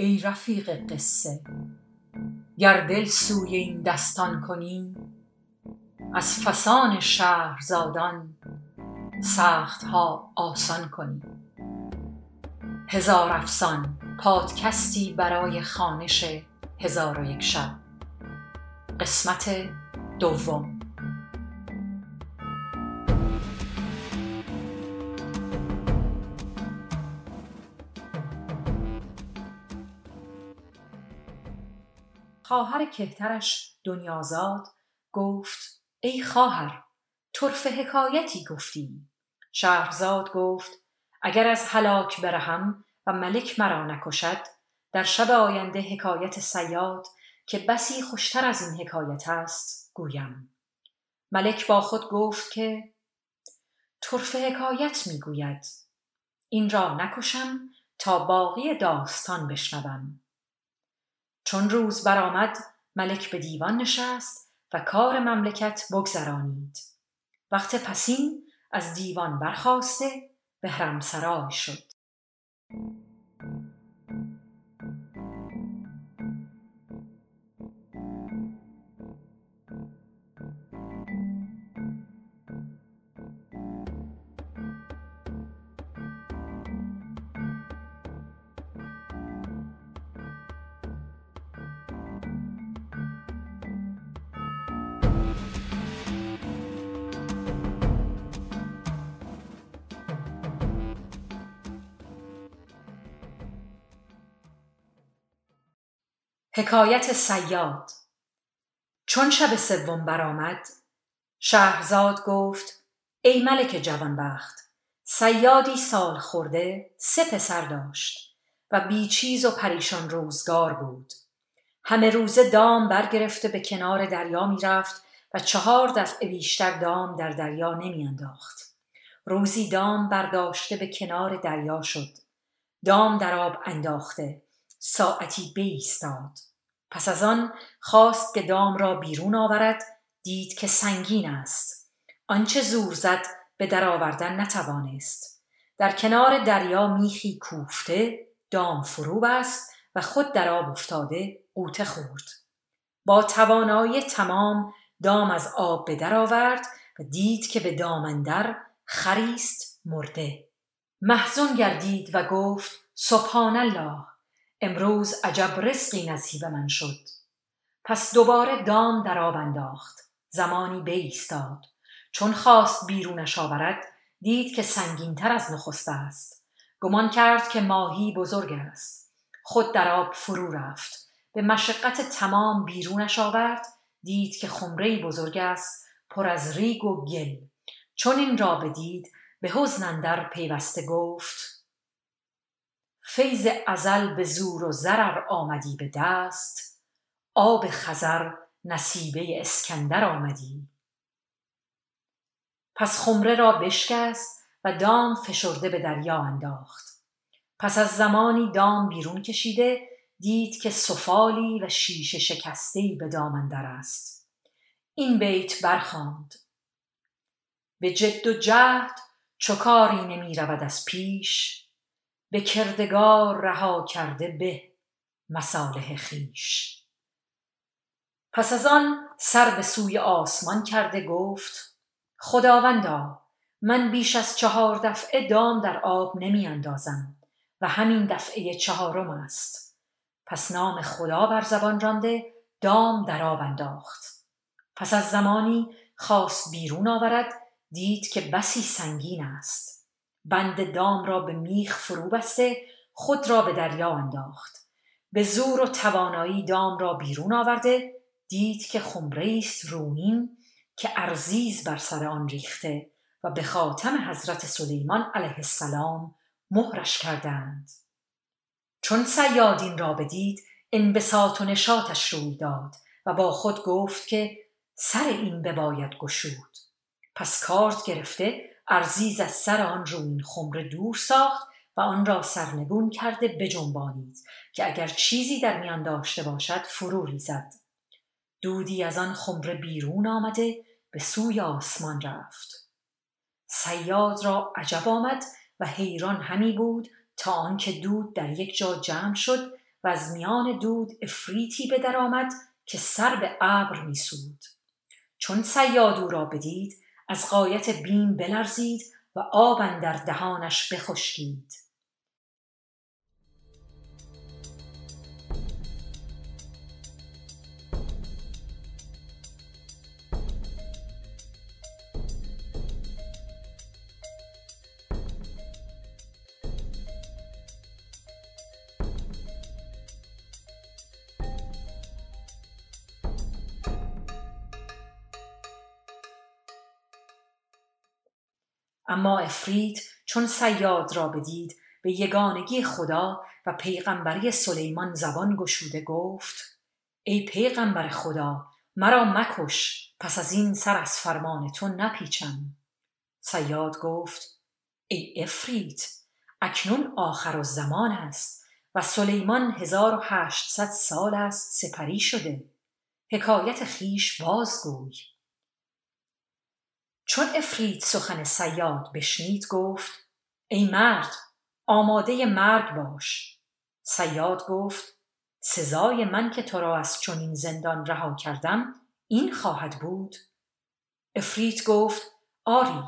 ای رفیق قصه گر دل سوی این دستان کنی از فسان شهرزادان سخت ها آسان کنی. هزار افسان پادکستی برای خوانش هزار و یک شب. قسمت دوم خواهر کهترش دنیازاد گفت ای خواهر طرفه حکایتی گفتی. شهرزاد گفت اگر از هلاک برهم و ملک مرا نکشد در شب آینده حکایت صیاد که بسی خوشتر از این حکایت است گویم. ملک با خود گفت که طرفه حکایت می‌گوید. این را نکشم تا باقی داستان بشنوم. چون روز برآمد ملک به دیوان نشست و کار مملکت بگذرانید. وقت پسین از دیوان برخاسته به حرمسرای شد. حکایت صیاد. چون شب سوم برآمد شهرزاد گفت ای ملک جوانبخت صیادی سالخورده سه پسر داشت و بی چیز و پریشان روزگار بود. همه روزه دام برگرفته به کنار دریا می‌رفت و چهار دفعه بیشتر دام در دریا نمیانداخت. روزی دام برداشته به کنار دریا شد. دام در آب انداخته ساعتی بایستاد پس از آن خواست که دام را بیرون آورد دید که سنگین است. آنچه زور زد به درآوردن نتوانست. در کنار دریا میخی کوفته دام فرو بست و خود در آب افتاده غوطه خورد. با توانایی تمام دام از آب به در آورد و دید که به دام اندر خریست مرده. محزون گردید و گفت سبحان الله. امروز عجب رزقی نصیب من شد. پس دوباره دام در آب انداخت زمانی بایستاد چون خواست بیرونش آورد دید که سنگینتر از نخست است. گمان کرد که ماهی بزرگ است. خود در آب فرو رفت. به مشقت تمام بیرونش آورد دید که خمره بزرگ است پر از ریگ و گل. چون این را بدید به حزن اندر پیوسته گفت فیض ازل به زور و زرر آمدی به دست آب خزر نصیبه اسکندر آمدی. پس خمره را بشکست و دام فشرده به دریا انداخت. پس از زمانی دام بیرون کشیده دید که سفالی و شیشه شکسته به دام اندر است. این بیت برخواند به جد و جهد چو کاری نمی رود از پیش به کردگار رها کرده به مصالح خویش. پس از آن سر به سوی آسمان کرده گفت خداوندا من بیش از چهار دفعه دام در آب نمی اندازم و همین دفعه چهارم است. پس نام خدا بر زبان رانده دام در آب انداخت. پس از زمانی خواست بیرون آورد دید که بسی سنگین است. بند دام را به میخ فرو بسته خود را به دریا انداخت. به زور و توانایی دام را بیرون آورده دید که خمره است رومین که ارزیز بر سر آن ریخته و به خاتم حضرت سلیمان علیه السلام مهرش کردند. چون سیادین را بدید انبساط و نشاتش روی داد و با خود گفت که سر این بباید گشود. پس کارد گرفته ارزیز از سر آن روین خمره دور ساخت و آن را سرنگون کرده بجنبانید که اگر چیزی در میان داشته باشد فرو ریزد. دودی از آن خمره بیرون آمده به سوی آسمان رفت. سیاد را عجب آمد و حیران همی بود تا آنکه دود در یک جا جمع شد و از میان دود افریتی به در آمد که سر به ابر میسود چون سیاد او را بدید از قایت بیم بلرزید و آب در دهانش بخشکید. اما افریت چون سیاد را بدید به یگانگی خدا و پیغمبری سلیمان زبان گشوده گفت ای پیغمبر خدا مرا مکش پس از این سر از فرمان تو نپیچم. سیاد گفت ای افریت اکنون آخر و زمان است و سلیمان هزار و هشتصد سال است سپری شده. حکایت خیش بازگوی. چون افرید سخن سیاد بشنید گفت ای مرد آماده مرگ باش. سیاد گفت سزای من که تو را از چنین زندان رها کردم این خواهد بود. افریت گفت آری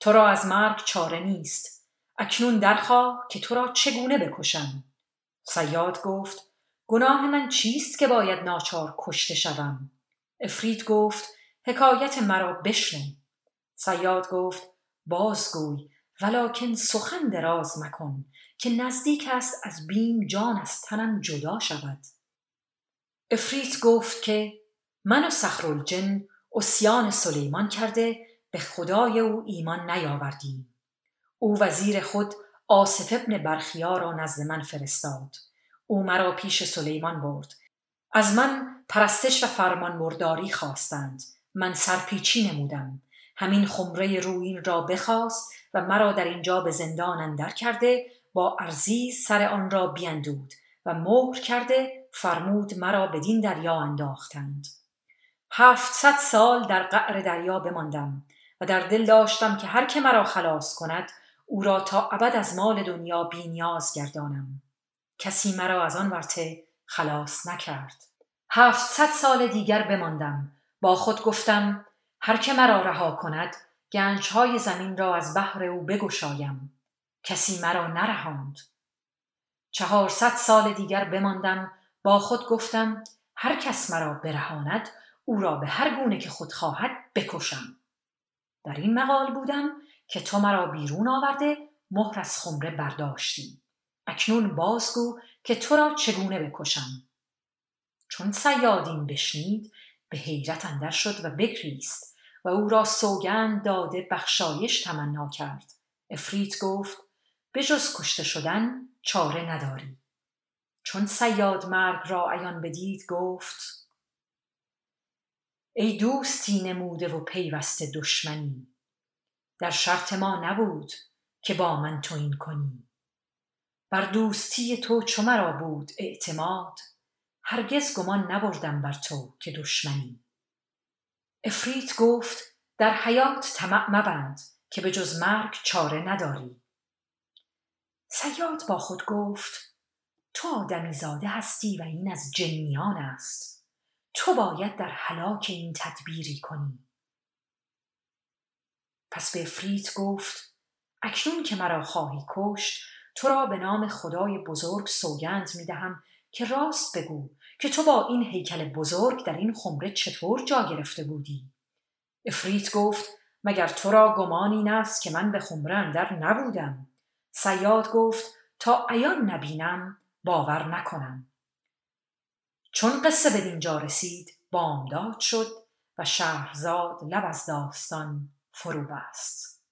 تو را از مرگ چاره نیست. اکنون درخواه که تو را چگونه بکشم. سیاد گفت گناه من چیست که باید ناچار کشته شوم؟ افریت گفت حکایت مرا بشنو. سیاد گفت بازگوی ولکن سخن دراز مکن که نزدیک است از بیم جان از تنم جدا شود. افریت گفت که من و سخرالجن اسیان سلیمان کرده به خدای او ایمان نیاوردیم. او وزیر خود آصف ابن برخیا را نزد من فرستاد. او مرا پیش سلیمان برد. از من پرستش و فرمان برداری خواستند. من سرپیچی نمودم. همین خمره روین را بخواست و مرا در اینجا به زندان اندر کرده با ارزیز سر آن را بیندود و مهر کرده فرمود مرا بدین دریا انداختند. هفتصد سال در قعر دریا بماندم و در دل داشتم که هر که مرا خلاص کند او را تا ابد از مال دنیا بینیاز گردانم. کسی مرا از آن ورته خلاص نکرد. هفتصد سال دیگر بماندم. با خود گفتم هر که مرا رها کند گنجهای زمین را از بحر او بگشایم. کسی مرا نرهاند. چهارصد سال دیگر بماندم با خود گفتم هر کس مرا برهاند او را به هر گونه که خود خواهد بکشم. در این مقال بودم که تو مرا بیرون آورده مهر از خمره برداشتی. اکنون بازگو که تو را چگونه بکشم. چون سیادین بشنید به حیرت اندر شد و بگریست و او را سوگند داده بخشایش تمنا کرد. افریت گفت به جز کشته شدن چاره نداری. چون سیاد مرگ را عیان بدید گفت ای دوستی نموده و پیوسته دشمنی در شرط ما نبود که با من تو این کنی. بر دوستی تو چو مرا بود اعتماد هرگز گمان نبردم بر تو که دشمنی. افریت گفت در حیات طمع مبند که به جز مرگ چاره نداری. سیاد با خود گفت تو آدمی زاده هستی و این از جنیان است. تو باید در حلاک این تدبیری کنی. پس به افریت گفت اکنون که مرا خواهی کشت تو را به نام خدای بزرگ سوگند می دهم که راست بگو که تو با این هیکل بزرگ در این خمره چطور جا گرفته بودی؟ افریت گفت مگر تو را گمان این است که من به خمره اندر نبودم؟ سیاد گفت تا عیان نبینم باور نکنم. چون قصه به دینجا رسید بامداد شد و شهرزاد لب از داستان فرو بست.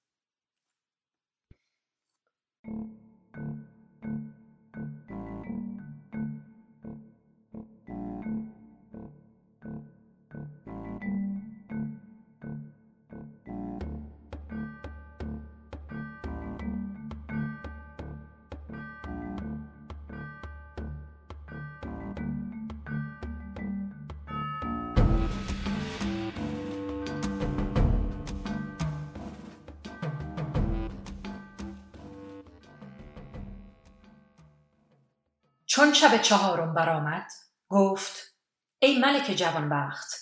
چون شب چهارم برآمد گفت ای ملک جوانبخت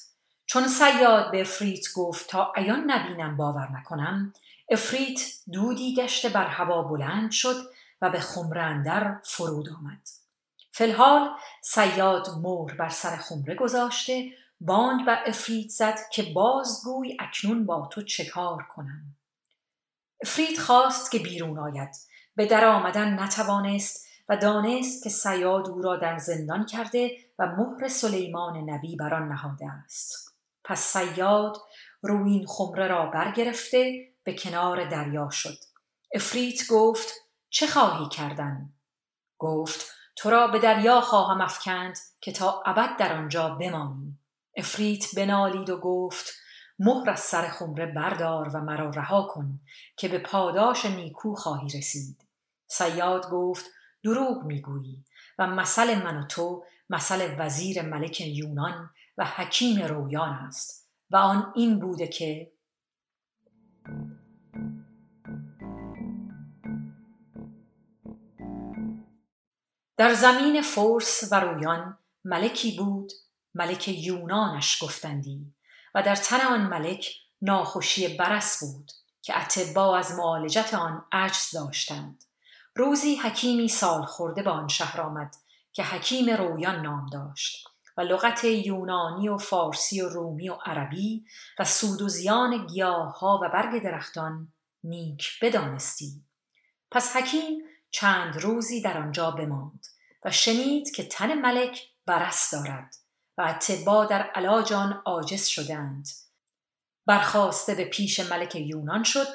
چون سیاد به افریت گفت تا ایان نبینم باور نکنم افریت دودی گشته بر هوا بلند شد و به خمره اندر فرود آمد. فلحال سیاد مور بر سر خمره گذاشته باند بر افریت زد که بازگوی اکنون با تو چه کار کنم. افریت خواست که بیرون آید. به در آمدن نتوانست و دانست که سیاد او را در زندان کرده و مهر سلیمان نبی بر آن نهاده است. پس سیاد روین خمره را برگرفته به کنار دریا شد. افریت گفت چه خواهی کردن؟ گفت تو را به دریا خواهم افکند که تا ابد در آنجا بمانی. افریت بنالید و گفت مهر از سر خمره بردار و مرا رها کن که به پاداش نیکو خواهی رسید. سیاد گفت دروغ می‌گویی و مثل من و تو مثل وزیر ملک یونان و حکیم رویان است و آن این بوده که در زمین فرس و رویان ملکی بود ملک یونانش گفتندی و در تن آن ملک ناخوشی برس بود که اتبا از معالجت آن عجز داشتند. روزی حکیمی سال خورده به آن شهر آمد که حکیم رویان نام داشت و لغت یونانی و فارسی و رومی و عربی و سود و زیان گیاه ها و برگ درختان نیک بدانستی. پس حکیم چند روزی در آنجا بماند و شنید که تن ملک برس دارد و اتبا در علاج عاجز شدند. برخواسته به پیش ملک یونان شد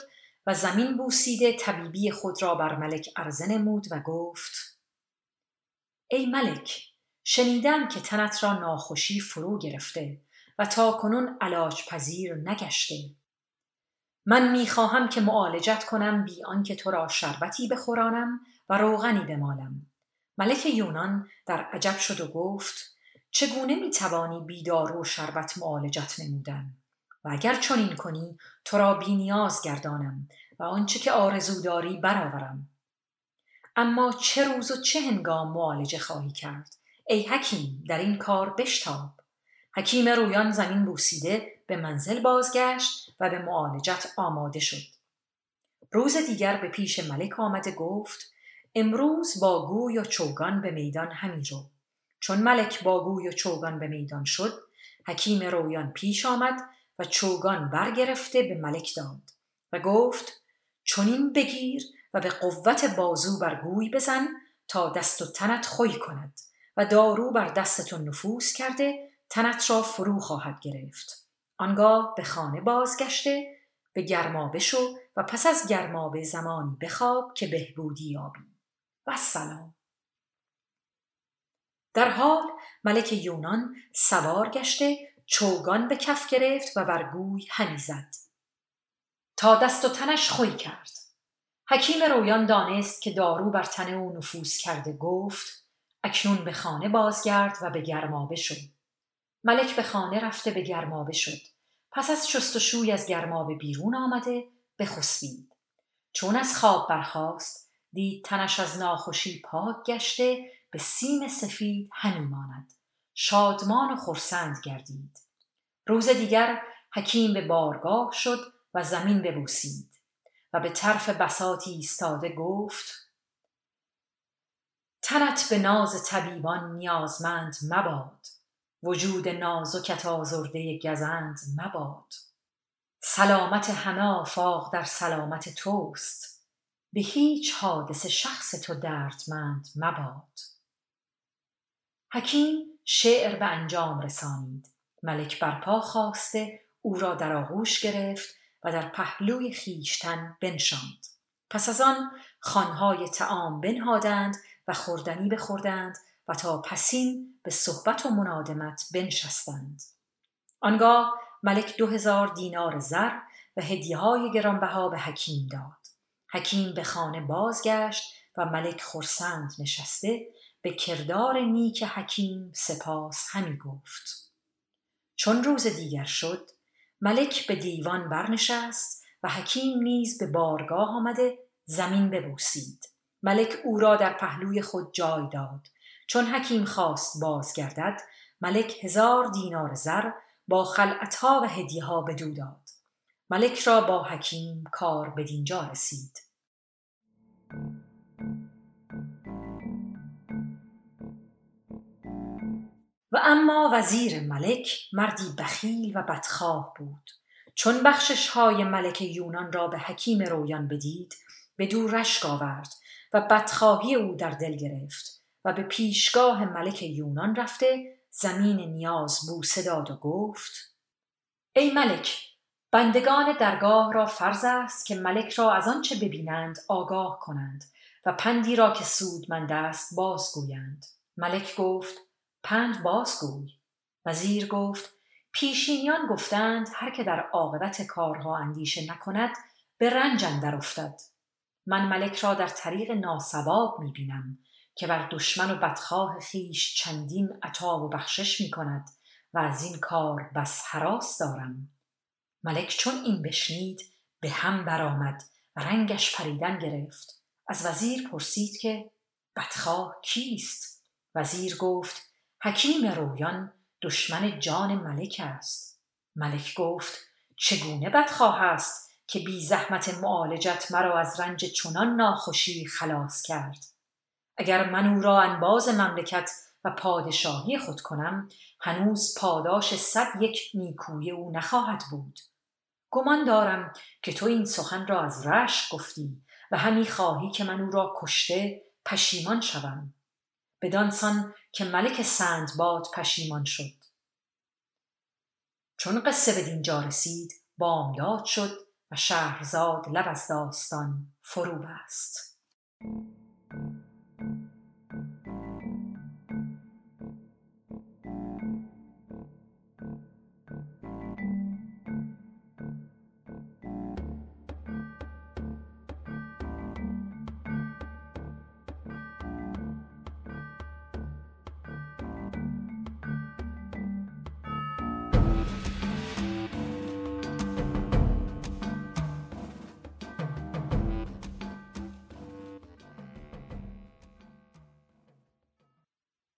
و زمین بوسیده طبیبی خود را بر ملک عرضه نمود و گفت ای ملک شنیدم که تنت را ناخوشی فرو گرفته و تا کنون علاج پذیر نگشته. من می‌خواهم که معالجت کنم بی آنکه تو را شربتی بخورانم و روغنی بمالم. ملک یونان در عجب شد و گفت چگونه می‌توانی بیدار و شربت معالجت نمودن؟ و اگر چنین کنی تو را نیاز گردانم و آنچه که آرزو داری برآورم. اما چه روز و چه هنگام معالجه خواهی کرد؟ ای حکیم در این کار بشتاب. حکیم رویان زمین بوسیده به منزل بازگشت و به معالجت آماده شد. روز دیگر به پیش ملک آمده گفت امروز با گوی و چوگان به میدان همی رو. چون ملک با گوی و چوگان به میدان شد حکیم رویان پیش آمد و چوگان برگرفته به ملک داد و گفت چنین بگیر و به قوت بازو بر گوی بزن تا دست و تنت خوی کند و دارو بر دستتون نفوذ کرده تنت را فرو خواهد گرفت. آنگاه به خانه بازگشته به گرمابه شو و پس از گرمابه زمانی بخواب که بهبودی یابی. و سلام در حال ملک یونان سوار گشته چوگان به کف گرفت و بر گوی همی زد. تا دست و تنش خوی کرد. حکیم رویان دانست که دارو بر تن او نفوذ کرده گفت اکنون به خانه بازگرد و به گرمابه شد ملک به خانه رفته به گرمابه شد. پس از شست و شوی از گرمابه بیرون آمده بخسبید چون از خواب برخاست دید تنش از ناخوشی پاک گشته به سیم سفید همی ماند. شادمان و خرسند گردید. روز دیگر حکیم به بارگاه شد و زمین ببوسید و به طرف بساتی ایستاده گفت تنت به ناز طبیبان نیازمند مباد وجود نازکت آزرده گزند مباد. سلامت همه آفاق در سلامت توست به هیچ حادث شخص تو دردمند مباد. حکیم شعر به انجام رسانید. ملک برپا خواسته او را در آغوش گرفت و در پهلوی خیشتن بنشاند. پس از آن خانهای تعام بنهادند و خوردنی بخوردند و تا پسین به صحبت و منادمت بنشستند. آنگاه ملک دو هزار دینار زر و هدیه های گرانبها به حکیم داد. حکیم به خانه بازگشت و ملک خرسند نشسته به کردار نیک حکیم سپاس همی گفت. چون روز دیگر شد ملک به دیوان برنشست و حکیم نیز به بارگاه آمده زمین ببوسید. ملک او را در پهلوی خود جای داد. چون حکیم خواست بازگردد ملک هزار دینار زر با خلعتها و هدیه ها بدو داد. ملک را با حکیم کار به دینجا رسید. و اما وزیر ملک مردی بخیل و بدخواه بود. چون بخشش های ملک یونان را به حکیم رویان بدید دور رشک آورد و بدخواهی او در دل گرفت و به پیشگاه ملک یونان رفته زمین نیاز بوسه داد و گفت ای ملک بندگان درگاه را فرض است که ملک را از آنچه ببینند آگاه کنند و پندی را که سودمند است بازگویند. ملک گفت پند بازگوی وزیر گفت پیشینیان گفتند هر که در عاقبت کارها اندیشه نکند به رنج اندر افتد. من ملک را در طریق ناسواب می بینم که بر دشمن و بدخواه خیش چندین عطا و بخشش می کند و از این کار بس حراس دارم. ملک چون این بشنید به هم برآمد و رنگش پریدن گرفت. از وزیر پرسید که بدخواه کیست؟ وزیر گفت حکیم رویان دشمن جان ملک است. ملک گفت چگونه بدخواه است که بی زحمت معالجت مرا از رنج چنان ناخوشی خلاص کرد؟ اگر من او را انباز مملکت و پادشاهی خود کنم هنوز پاداش صد یک نیکوی او نخواهد بود. گمان دارم که تو این سخن را از رشک گفتی و همی خواهی که من او را کشته پشیمان شوم. بدانسان که ملک سندباد پشیمان شد. چون قصه به دینجا رسید بامداد شد و شهرزاد لب از داستان فرو بست.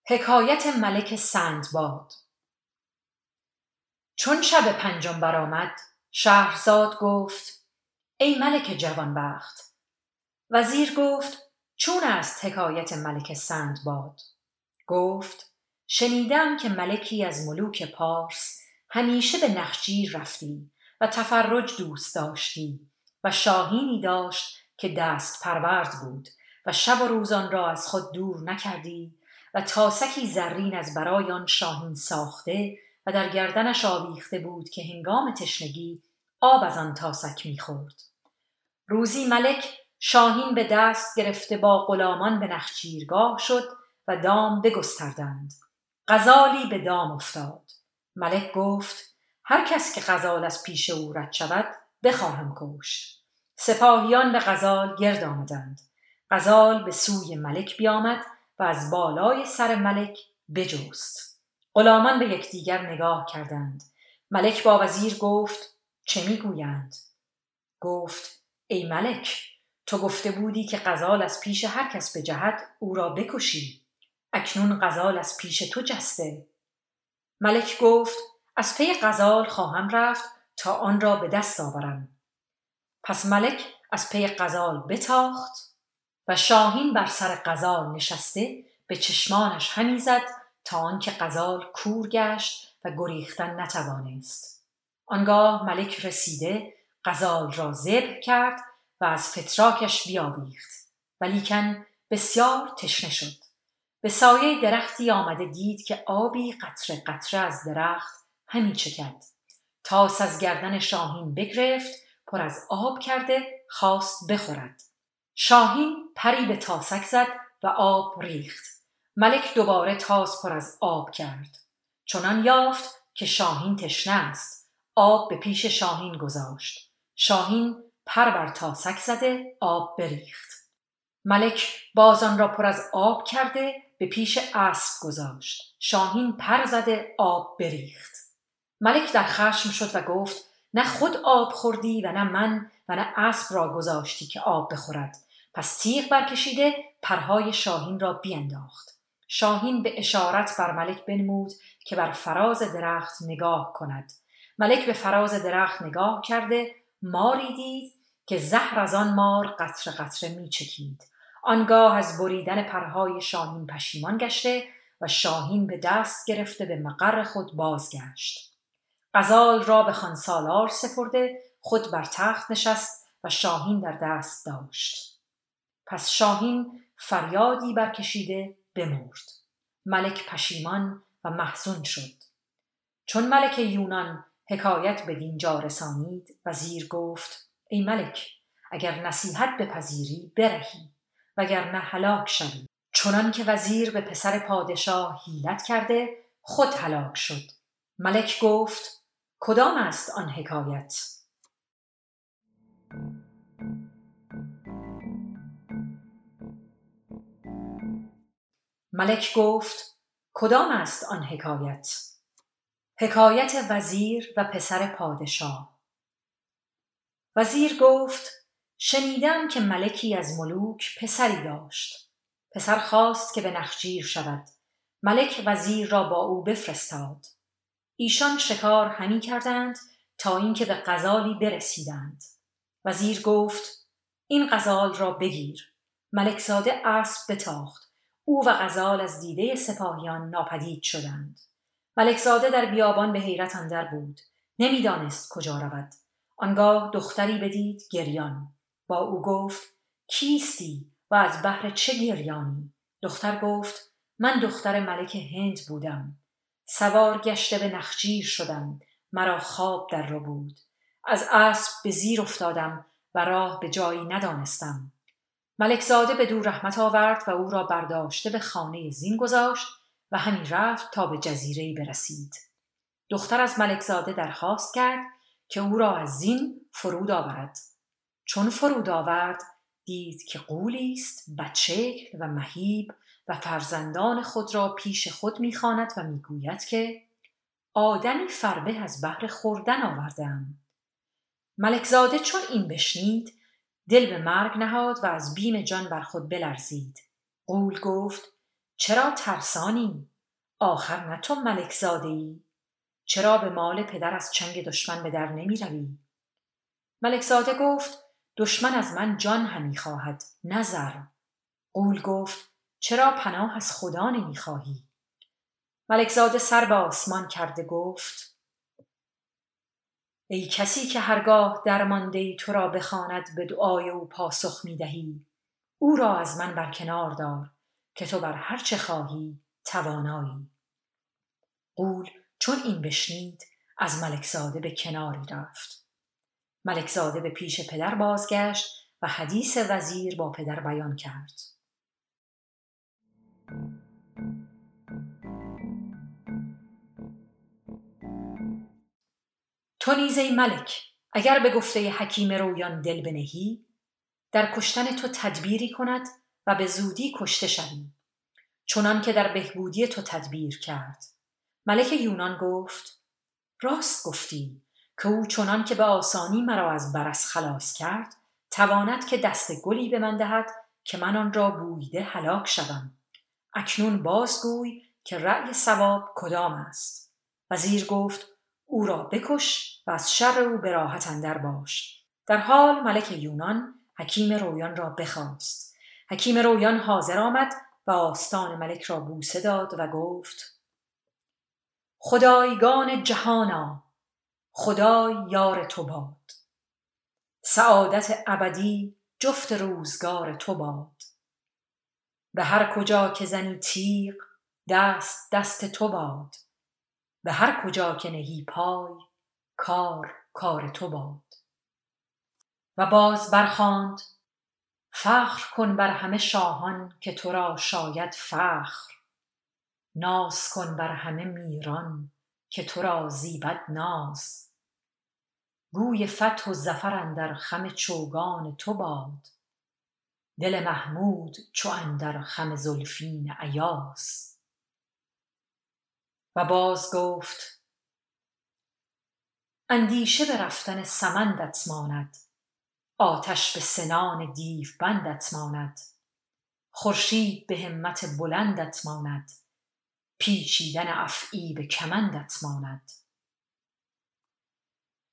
حکایت ملک سندباد چون شب پنجم برآمد شهرزاد گفت ای ملک جوانبخت. وزیر گفت چون است حکایت ملک سندباد گفت شنیدم که ملکی از ملوک پارس همیشه به نخجیر رفتی و تفرج دوست داشتی و شاهینی داشت که دست پرورد بود و شب و روزان را از خود دور نکردی و تاسکی زرین از برای آن شاهین ساخته و در گردنش آویخته بود که هنگام تشنگی آب از آن تاسک می‌خورد. روزی ملک شاهین به دست گرفته با غلامان به نخچیرگاه شد و دام بگستردند. غزالی به دام افتاد. ملک گفت هر کس که غزال از پیش او رد شود بخواهم کشت. سپاهیان به غزال گرد آمدند. غزال به سوی ملک بیامد و از بالای سر ملک بجوست غلامان به یکدیگر نگاه کردند. ملک با وزیر گفت چه می‌گویند؟ گفت ای ملک تو گفته بودی که غزال از پیش هر کس به جهت او را بکشی. اکنون غزال از پیش تو جسته. ملک گفت از پی غزال خواهم رفت تا آن را به دست آورم. پس ملک از پی غزال بتاخت و شاهین بر سر قزال نشسته به چشمانش همی زد تا آنکه قزال کور گشت و گریختن نتوانست. آنگاه ملک رسیده قزال را ذبح کرد و از فتراکش بیاویخت. ولیکن بسیار تشنه شد. به سایه درختی آمده دید که آبی قطره قطره از درخت همی چکد. تاس از گردن شاهین بگرفت پر از آب کرده خواست بخورد. شاهین پری به تاسک زد و آب ریخت. ملک دوباره تاس پر از آب کرد. چنان یافت که شاهین تشنه است. آب به پیش شاهین گذاشت. شاهین پر بر تاسک زده آب بریخت. ملک بازان را پر از آب کرده به پیش اسب گذاشت. شاهین پر زده آب بریخت. ملک در خشم شد و گفت نه خود آب خوردی و نه من و نه اسب را گذاشتی که آب بخورد. پس تیغ برکشیده پرهای شاهین را بینداخت. شاهین به اشارت بر ملک بنمود که بر فراز درخت نگاه کند. ملک به فراز درخت نگاه کرده ماری دید که زهر از آن مار قطره قطره می چکید. آنگاه از بریدن پرهای شاهین پشیمان گشته و شاهین به دست گرفته به مقر خود بازگشت. غزال را به خانسالار سپرده خود بر تخت نشست و شاهین در دست داشت. پس شاهین فریادی برکشیده بمرد. ملک پشیمان و محزون شد. چون ملک یونان حکایت به دینجا رسانید وزیر گفت ای ملک اگر نصیحت بپذیری برهی وگرنه هلاک شوی. چنان که وزیر به پسر پادشاه حیلت کرده خود هلاک شد. ملک گفت کدام است آن حکایت؟ ملک گفت کدام است آن حکایت؟ حکایت وزیر و پسر پادشاه. وزیر گفت شنیدم که ملکی از ملوک پسری داشت. پسر خواست که به نخجیر شود. ملک وزیر را با او بفرستاد. ایشان شکار همی کردند تا اینکه به غزالی برسیدند. وزیر گفت این غزال را بگیر. ملکزاده اسب بتاخت. او و غزال از دیده سپاهیان ناپدید شدند. ملکزاده در بیابان به حیرت اندر بود. نمی‌دانست کجا رود. آنگاه دختری بدید گریان. با او گفت کیستی و از بحر چه گریانی؟ دختر گفت من دختر ملک هند بودم. سوار گشته به نخجیر شدم. مرا خواب در رو بود از اسب به زیر افتادم و راه به جایی ندانستم. ملکزاده به دور رحمت آورد و او را برداشته به خانه زین گذاشت و همین رفت تا به جزیره برسید. دختر از ملکزاده درخواست کرد که او را از زین فرود آورد. چون فرود آورد دید که قولی است بدشکل و مهیب و فرزندان خود را پیش خود می‌خواند و می‌گوید که آدمی فربه از بهر خوردن آوردم ملکزاده چون این بشنید دل به مرگ نهاد و از بیم جان بر خود بلرزید. قول گفت چرا ترسانی؟ آخر نه تو ملک ای چرا به مال پدر از چنگ دشمن به در نمی روی ملک زاده گفت دشمن از من جان همی خواهد نظر قول گفت چرا پناه از خدا نمی خواهی ملک زاده سر به آسمان کرده گفت ای کسی که هرگاه درمانده تو را بخواند به دعای او پاسخ می دهی او را از من برکنار دار که تو بر هر چه خواهی توانایی. قول چون این بشنید از ملکزاده به کناری رفت. ملکزاده به پیش پدر بازگشت و حدیث وزیر با پدر بیان کرد. تو نیز ای ملک اگر به گفته حکیم رویان دل بنهی در کشتن تو تدبیری کند و به زودی کشته شوی چنان که در بهبودی تو تدبیر کرد. ملک یونان گفت راست گفتی که او چنان که به آسانی مرا از برس خلاص کرد تواند که دست گلی به من دهد که من آن را بویده هلاک شوم. اکنون بازگوی که رأی سواب کدام است. وزیر گفت او را بکش و از شر او به راحت اندر باش. در حال ملک یونان حکیم رویان را بخواست. حکیم رویان حاضر آمد و آستان ملک را بوسه داد و گفت خدایگان جهانا خدای یار تو باد. سعادت ابدی جفت روزگار تو باد. به هر کجا که زنی تیغ دست دست تو باد. به هر کجا که نهی پای کار کار تو باد. و باز برخواند فخر کن بر همه شاهان که تو را شاید فخر. ناز کن بر همه میران که تو را زیبد ناز. گوی فتح و ظفر اندر خم چوگان تو باد. دل محمود چو اندر خم زلفین ایاز و باز گفت اندیشه به رفتن سمندت ماند. آتش به سنان دیو بندت ماند. خورشید به همت بلندت ماند. پیچیدن افعی به کمندت ماند.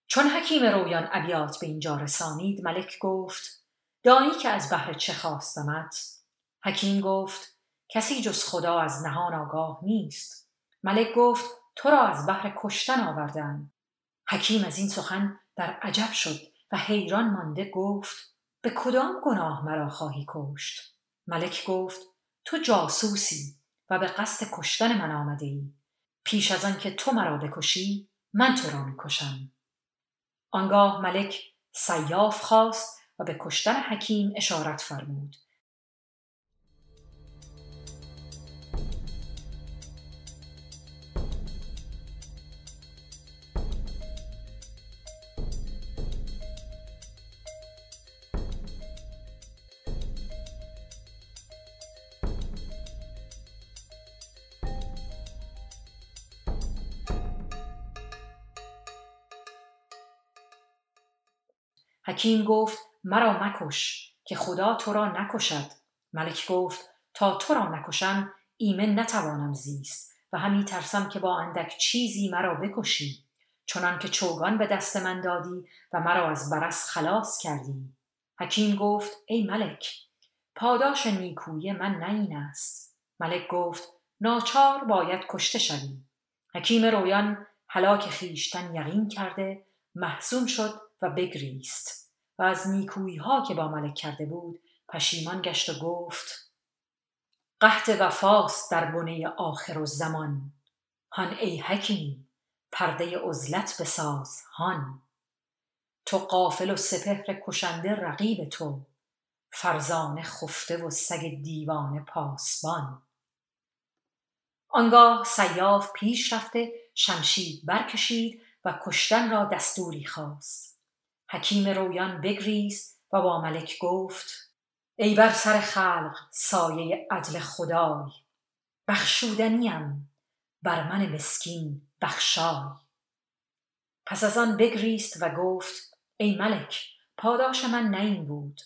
چون حکیم رویان ابیات به اینجا رسانید ملک گفت دانی که از بهر چه خواستمت؟ حکیم گفت کسی جز خدا از نهان آگاه نیست. ملک گفت تو را از بهر کشتن آوردن حکیم از این سخن در عجب شد و حیران مانده گفت به کدام گناه مرا خواهی کشت؟ ملک گفت تو جاسوسی و به قصد کشتن من آمده ای پیش از آن که تو مرا بکشی من تو را می‌کشم. آنگاه ملک سیاف خواست و به کشتن حکیم اشارت فرمود. حکیم گفت مرا مکش که خدا تو را نکشد. ملک گفت تا تو را نکشم ایمن نتوانم زیست و همی ترسم که با اندک چیزی مرا بکشی چنان که چوگان به دست من دادی و مرا از برس خلاص کردی. حکیم گفت ای ملک پاداش نیکویی من نه این است. ملک گفت ناچار باید کشته شوی. حکیم رویان هلاک خیشتن یقین کرده محزون شد و بگریست. و از نیکویی ها که با ملک کرده بود پشیمان گشت و گفت قحط وفاست در بنه آخر و زمان هان ای حکیم پرده عزلت بساز هان. تو قافل و سپهر کشنده رقیب تو فرزانه خفته و سگ دیوانه پاسبان. آنگاه سیاف پیش رفته شمشیر برکشید و کشتن را دستوری خواست. حکیم رویان بگریست و با ملک گفت ای بر سر خلق سایه عدل خدای بخشودنیم بر من مسکین بخشای. پس از آن بگریست و گفت ای ملک پاداش من نه این بود.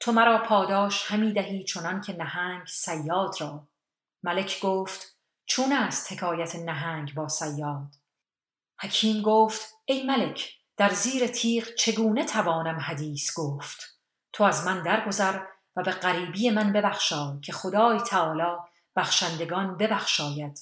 تو مرا پاداش همی دهی چنان که نهنگ سیاد را. ملک گفت چون است حکایت نهنگ با سیاد حکیم گفت ای ملک در زیر تیغ چگونه توانم حدیث گفت؟ تو از من درگذر و به غریبی من ببخشای که خدای تعالی بخشندگان ببخشاید.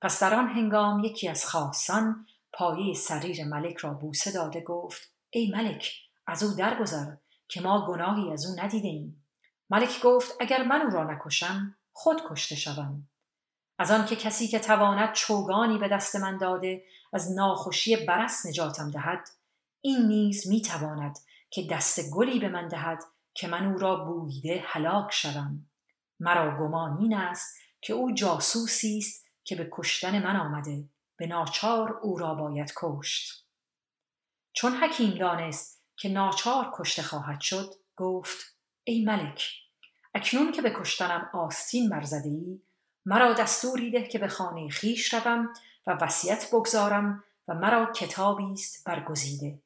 پس در آن هنگام یکی از خاصان پایه سریر ملک را بوسه داده گفت ای ملک از او درگذر که ما گناهی از او ندیده ایم. ملک گفت اگر من او را نکشم خود کشته شوم. از آنکه کسی که تواند چوگانی به دست من داده از ناخوشی برس نجاتم دهد این نیز می تواند که دست گلی به من دهد که من او را بویده هلاک شوم. مرا گمان این است که او جاسوسی است که به کشتن من آمده به ناچار او را باید کشت. چون حکیم دانست که ناچار کشته خواهد شد گفت ای ملک اکنون که به کشتنم آستین برزده ای مرا دستوری ده که به خانه خیش روم و وصیت بگذارم و مرا کتابی است برگزیده.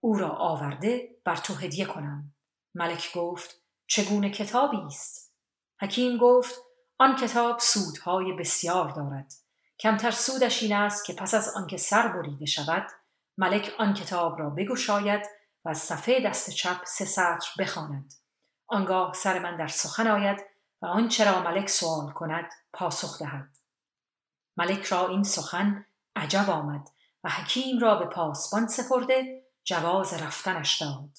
او را آورده بر تو هدیه کنم. ملک گفت چگونه کتابی است؟ حکیم گفت آن کتاب سودهای بسیار دارد. کمتر سودش این است که پس از آنکه سر بریده شود ملک آن کتاب را بگشاید و از صفحه دست چپ سه سطر بخواند. آنگاه سر من در سخن آید و آنچه را ملک سوال کند پاسخ دهد. ملک را این سخن عجب آمد و حکیم را به پاسبان سپرده جواز رفتنش داد.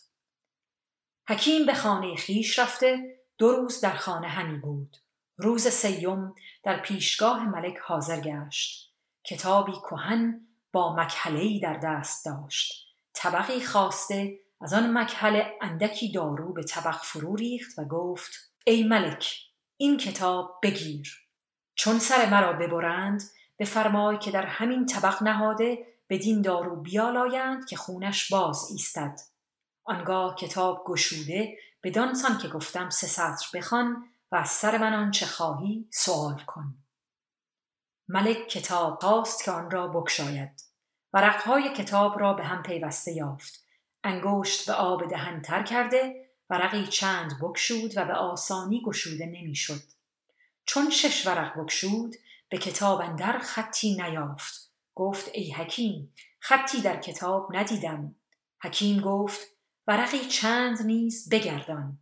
حکیم به خانه خیش رفته دو روز در خانه همی بود. روز سیوم در پیشگاه ملک حاضر گشت. کتابی کهن با مکحلهای در دست داشت. طبقی خواسته از آن مکحله اندکی دارو به طبق فرو ریخت و گفت ای ملک این کتاب بگیر. چون سر مرا ببرند بفرمای که در همین طبق نهاده بدین دارو بیالایند که خونش باز ایستد. آنگاه کتاب گشوده بدانسان که گفتم سه سطر بخوان و از سر من آنچه خواهی سوال کن. ملک کتاب خواست که آن را بکشاید ورقهای کتاب را به هم پیوسته یافت. انگشت به آب دهن تر کرده ورقی چند بکشود و به آسانی گشوده نمی‌شد چون شش ورق بکشود به کتاب اندر خطی نیافت. گفت ای حکیم خطی در کتاب ندیدم. حکیم گفت ورقی چند نیز بگردان.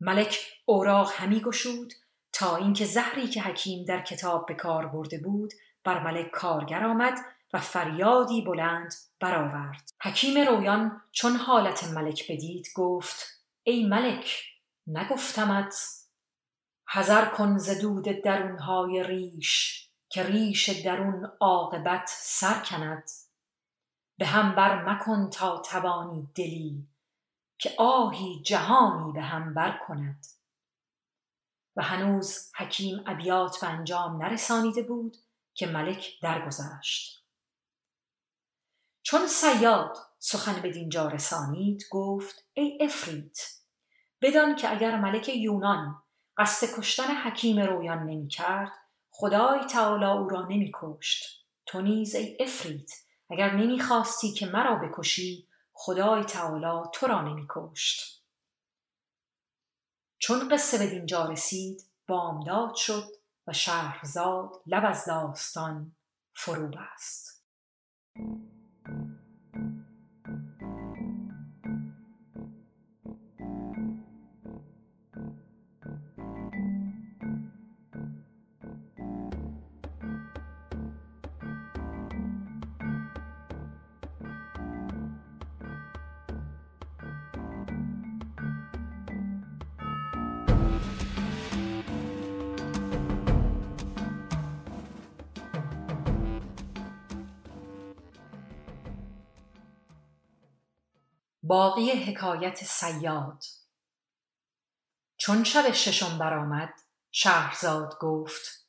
ملک اوراق همی گشود تا اینکه زهری که حکیم در کتاب به کار برده بود بر ملک کارگر آمد و فریادی بلند برآورد. حکیم رویان چون حالت ملک بدید گفت ای ملک نگفتمت حذر کن ز دود درونهای ریش. که ریش درون عاقبت سر کند. به هم بر مکن تا توانی دلی که آهی جهانی به هم بر کند. و هنوز حکیم ابیات به انجام نرسانیده بود که ملک درگذشت. چون صیاد سخن بدینجا رسانید گفت ای افریت بدان که اگر ملک یونان قصد کشتن حکیم رویان نمی کرد خدای تعالی او را نمی کشت تو نیز ای افریت اگر نمی خواستی که مرا بکشی خدای تعالی تو را نمی کشت چون قصه بدینجا رسید بامداد شد و شهرزاد لب از داستان فرو بست. باقی حکایت صیاد. چون شب ششم برآمد شهرزاد گفت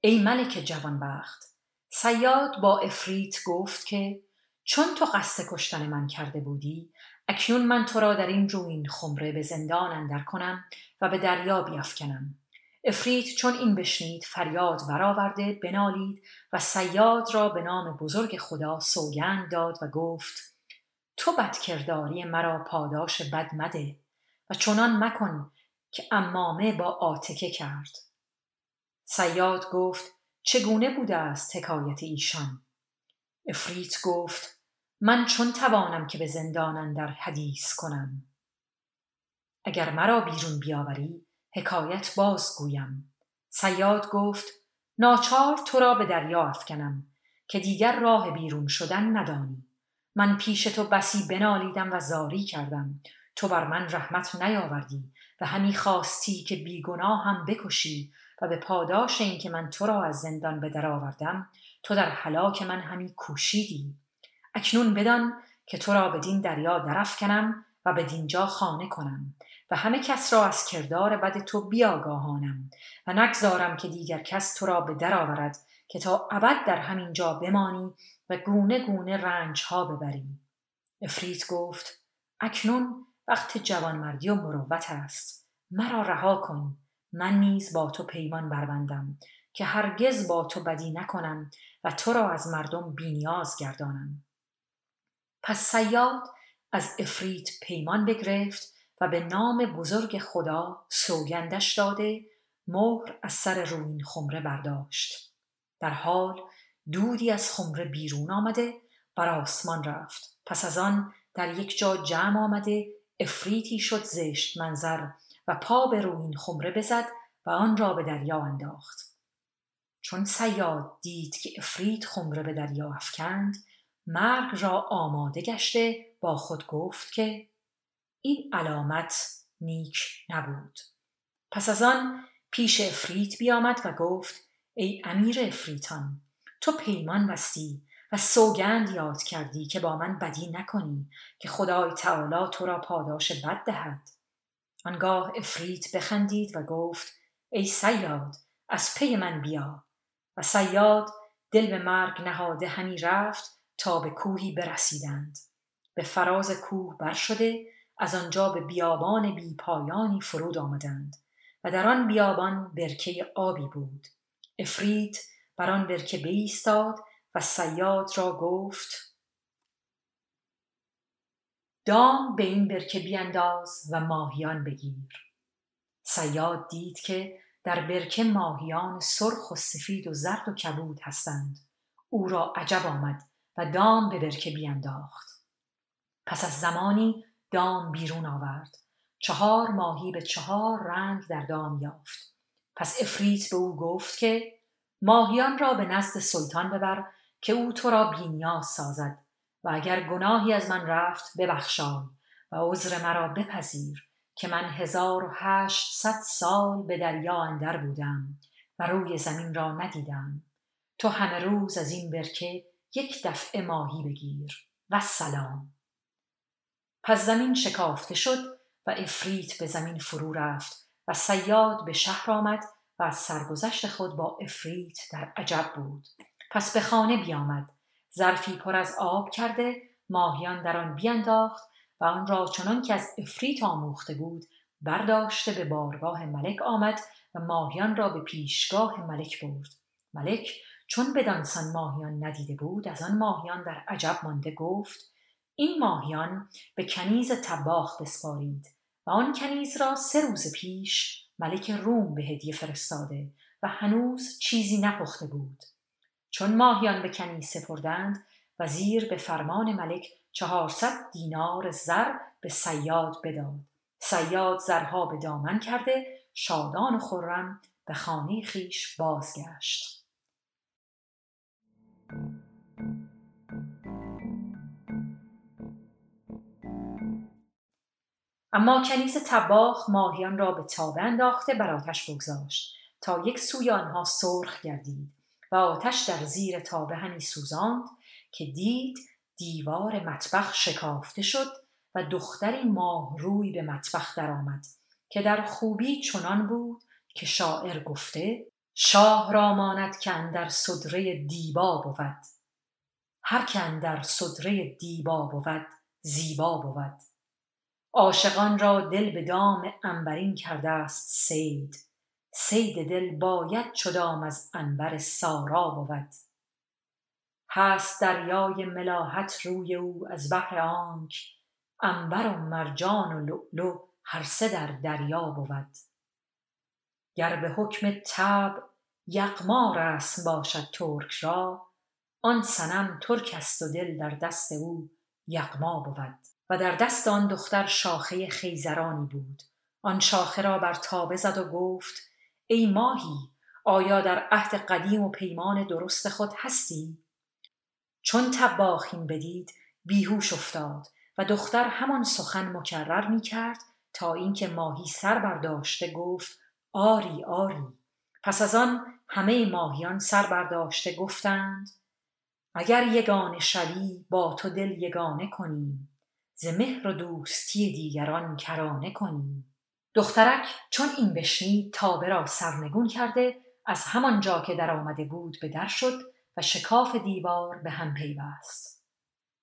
ای ملک جوانبخت صیاد با افریت گفت که چون تو قصد کشتن من کرده بودی اکنون من تو را در این روین خمره به زندان اندر کنم و به دریا بیافکنم. افریت چون این بشنید فریاد برآورده بنالید و صیاد را به نام بزرگ خدا سوگند داد و گفت تو بدکرداری مرا پاداش بد مده و چنان مکن که امامه با آتکه کرد. سیاد گفت چگونه بوده است حکایت ایشان؟ افریت گفت من چون توانم که به زندان در حدیث کنم. اگر مرا بیرون بیاوری حکایت بازگویم سیاد گفت ناچار تو را به دریا افکنم که دیگر راه بیرون شدن ندانی. من پیش تو بسی بنالیدم و زاری کردم. تو بر من رحمت نیاوردی و همی خواستی که بیگناه هم بکشی و به پاداش اینکه من تو را از زندان به در آوردم تو در هلاک من همی کوشیدی. اکنون بدان که تو را بدین دریا درفکنم و به دینجا خانه کنم و همه کس را از کردار بد تو بیاگاهانم و نگذارم که دیگر کس تو را به در آورد که تا ابد در همین جا بمانی گونه گونه رنج ها ببری افریت گفت اکنون وقت جوانمردی و مروت است. مرا رها کن. من نیز با تو پیمان بربندم که هرگز با تو بدی نکنم و تو را از مردم بینیاز گردانم. پس سیاد از افریت پیمان بگرفت و به نام بزرگ خدا سوگندش داده مهر از سر روین خمره برداشت. در حال دودی از خمره بیرون آمده بر آسمان رفت. پس از آن در یک جا جمع آمده افریتی شد زشت منظر و پا به روین خمره بزد و آن را به دریا انداخت. چون سیاد دید که افریت خمره به دریا افکند مرگ را آماده گشته با خود گفت که این علامت نیک نبود. پس از آن پیش افریت بیامد و گفت ای امیر افریتان تو پیمان بستی و سوگند یاد کردی که با من بدی نکنی که خدای تعالی تو را پاداش بد دهد. آنگاه افریت بخندید و گفت ای سیاد از پی من بیا. و سیاد دل به مرگ نهاده همی رفت تا به کوهی برسیدند. به فراز کوه بر شده از آنجا به بیابان بی پایانی فرود آمدند. و در آن بیابان برکه آبی بود. افریت بر آن برکه بایستاد و صیاد را گفت دام به این برکه بینداز و ماهیان بگیر. صیاد دید که در برکه ماهیان سرخ و سفید و زرد و کبود هستند. او را عجب آمد و دام به برکه بینداخت. پس از زمانی دام بیرون آورد. چهار ماهی به چهار رنگ در دام یافت. پس افریت به او گفت که ماهیان را به نزد سلطان ببر که او تو را بینیاز سازد و اگر گناهی از من رفت ببخشای و عذر مرا بپذیر که من هزار و هشتصد سال به دریا اندر بودم و روی زمین را ندیدم. تو همه روز از این برکه یک دفعه ماهی بگیر و سلام. پس زمین شکافته شد و افریت به زمین فرو رفت و سیاد به شهر آمد از سرگذشت خود با افریت در عجب بود. پس به خانه بیامد. ظرفی پر از آب کرده ماهیان در آن بینداخت و آن را چنان که از افریت آموخته بود برداشته به بارگاه ملک آمد و ماهیان را به پیشگاه ملک برد. ملک چون بدانسان ماهیان ندیده بود از آن ماهیان در عجب مانده گفت این ماهیان به کنیز تباخ بسپارید. و آن کنیز را سه روز پیش ملک روم به هدیه فرستاده و هنوز چیزی نپخته بود. چون ماهیان به کنیز سپردند وزیر به فرمان ملک چهارصد دینار زر به سیاد بداد. سیاد زرها به دامن کرده شادان و خرم به خانه خیش بازگشت. اما کنیز تباخ ماهیان را به تابه انداخته بر آتش بگذاشت تا یک سوی آنها سرخ گردید و آتش در زیر تابه همی سوزاند که دید دیوار مطبخ شکافته شد و دختری ماه روی به مطبخ درآمد که در خوبی چنان بود که شاعر گفته شاه را ماند که اندر صدره دیبا بود. هر که اندر صدره دیبا بود زیبا بود. عاشقان را دل به دام عنبرین کرده است صید. صید دل باید چو دام از عنبر سارا بود. هست دریای ملاحت روی او از بهر آنک عنبر و مرجان و لؤلؤ هر سه در دریا بود. گر به حکم طبع یغما رسم باشد ترک را آن صنم ترک است و دل در دست او یغما بود. و در دست آن دختر شاخه خیزرانی بود. آن شاخه را بر تابه زد و گفت ای ماهی آیا در عهد قدیم و پیمان درست خود هستی؟ چون طباخ این بدید بیهوش افتاد و دختر همان سخن مکرر می کرد تا اینکه ماهی سر برداشته گفت آری آری. پس از آن همه ماهیان سر برداشته گفتند اگر یگانه شوی با تو دل یگانه کنیم. ز مهر و دوستی دیگران کرانه کنیم دخترک چون این بشنید تابه را سرنگون کرده از همان جا که در آمده بود به در شد و شکاف دیوار به هم پیوست.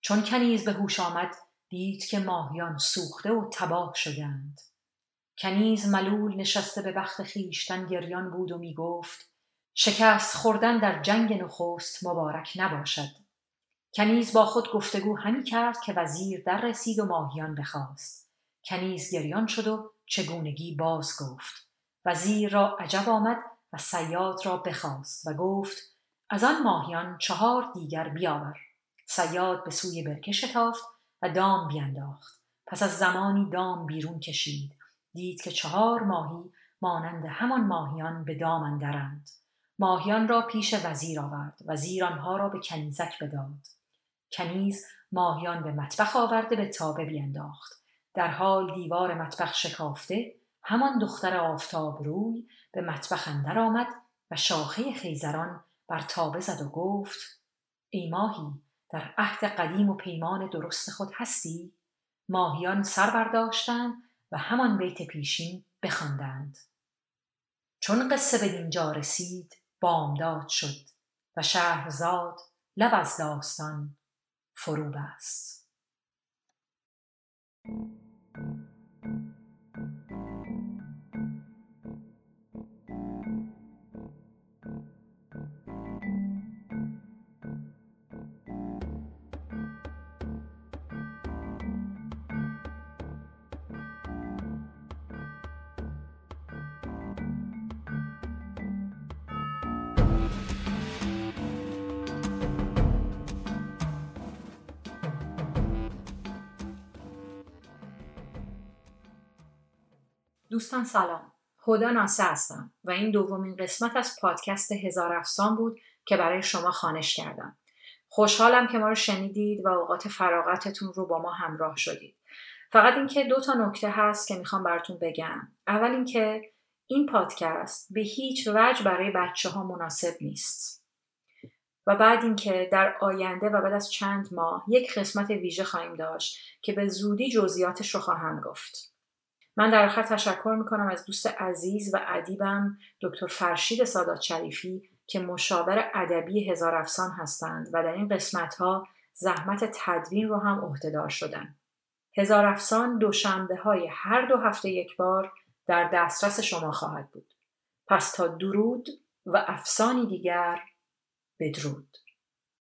چون کنیز به هوش آمد دید که ماهیان سوخته و تباه شدند. کنیز ملول نشسته به بخت خویشتن گریان بود و می گفت شکست خوردن در جنگ نخست مبارک نباشد. کنیز با خود گفتگو همی کرد که وزیر در رسید و ماهیان بخواست. کنیز گریان شد و چگونگی باز گفت. وزیر را عجب آمد و سیاد را بخواست و گفت از آن ماهیان چهار دیگر بیاور. سیاد به سوی برکه شتافت و دام بینداخت. پس از زمانی دام بیرون کشید. دید که چهار ماهی مانند همان ماهیان به دام اندرند. ماهیان را پیش وزیر آورد. وزیر آنها را به کنیزک بداد. کنیز ماهیان به مطبخ آورده به تابه بینداخت. در حال دیوار مطبخ شکافته همان دختر آفتاب روی به مطبخ اندر آمد و شاخه خیزران بر تابه زد و گفت ای ماهی در عهد قدیم و پیمان درست خود هستی؟ ماهیان سر برداشتند و همان بیت پیشین بخواندند. چون قصه به دینجا رسید بامداد شد و شهرزاد لب از داستان فرو بست دوستان سلام. هدا ناسه هستم و این دومین قسمت از پادکست هزار افسان بود که برای شما خانش کردم. خوشحالم که ما رو شنیدید و اوقات فراغتتون رو با ما همراه شدید. فقط اینکه دو تا نکته هست که می‌خوام براتون بگم. اول اینکه این پادکست به هیچ وجه برای بچه ها مناسب نیست. و بعد اینکه در آینده و بعد از چند ماه یک قسمت ویژه خواهیم داشت که به زودی جزئیاتش رو خواهم گفت. من در آخر تشکر می‌کنم از دوست عزیز و ادیبم دکتر فرشید سادات شریفی که مشاور ادبی هزار افسان هستند و در این قسمت ها زحمت تدوین رو هم عهدهدار شدن. هزار افسان دوشنبه های هر دو هفته یک بار در دسترس شما خواهد بود. پس تا درود و افسانی دیگر بدرود.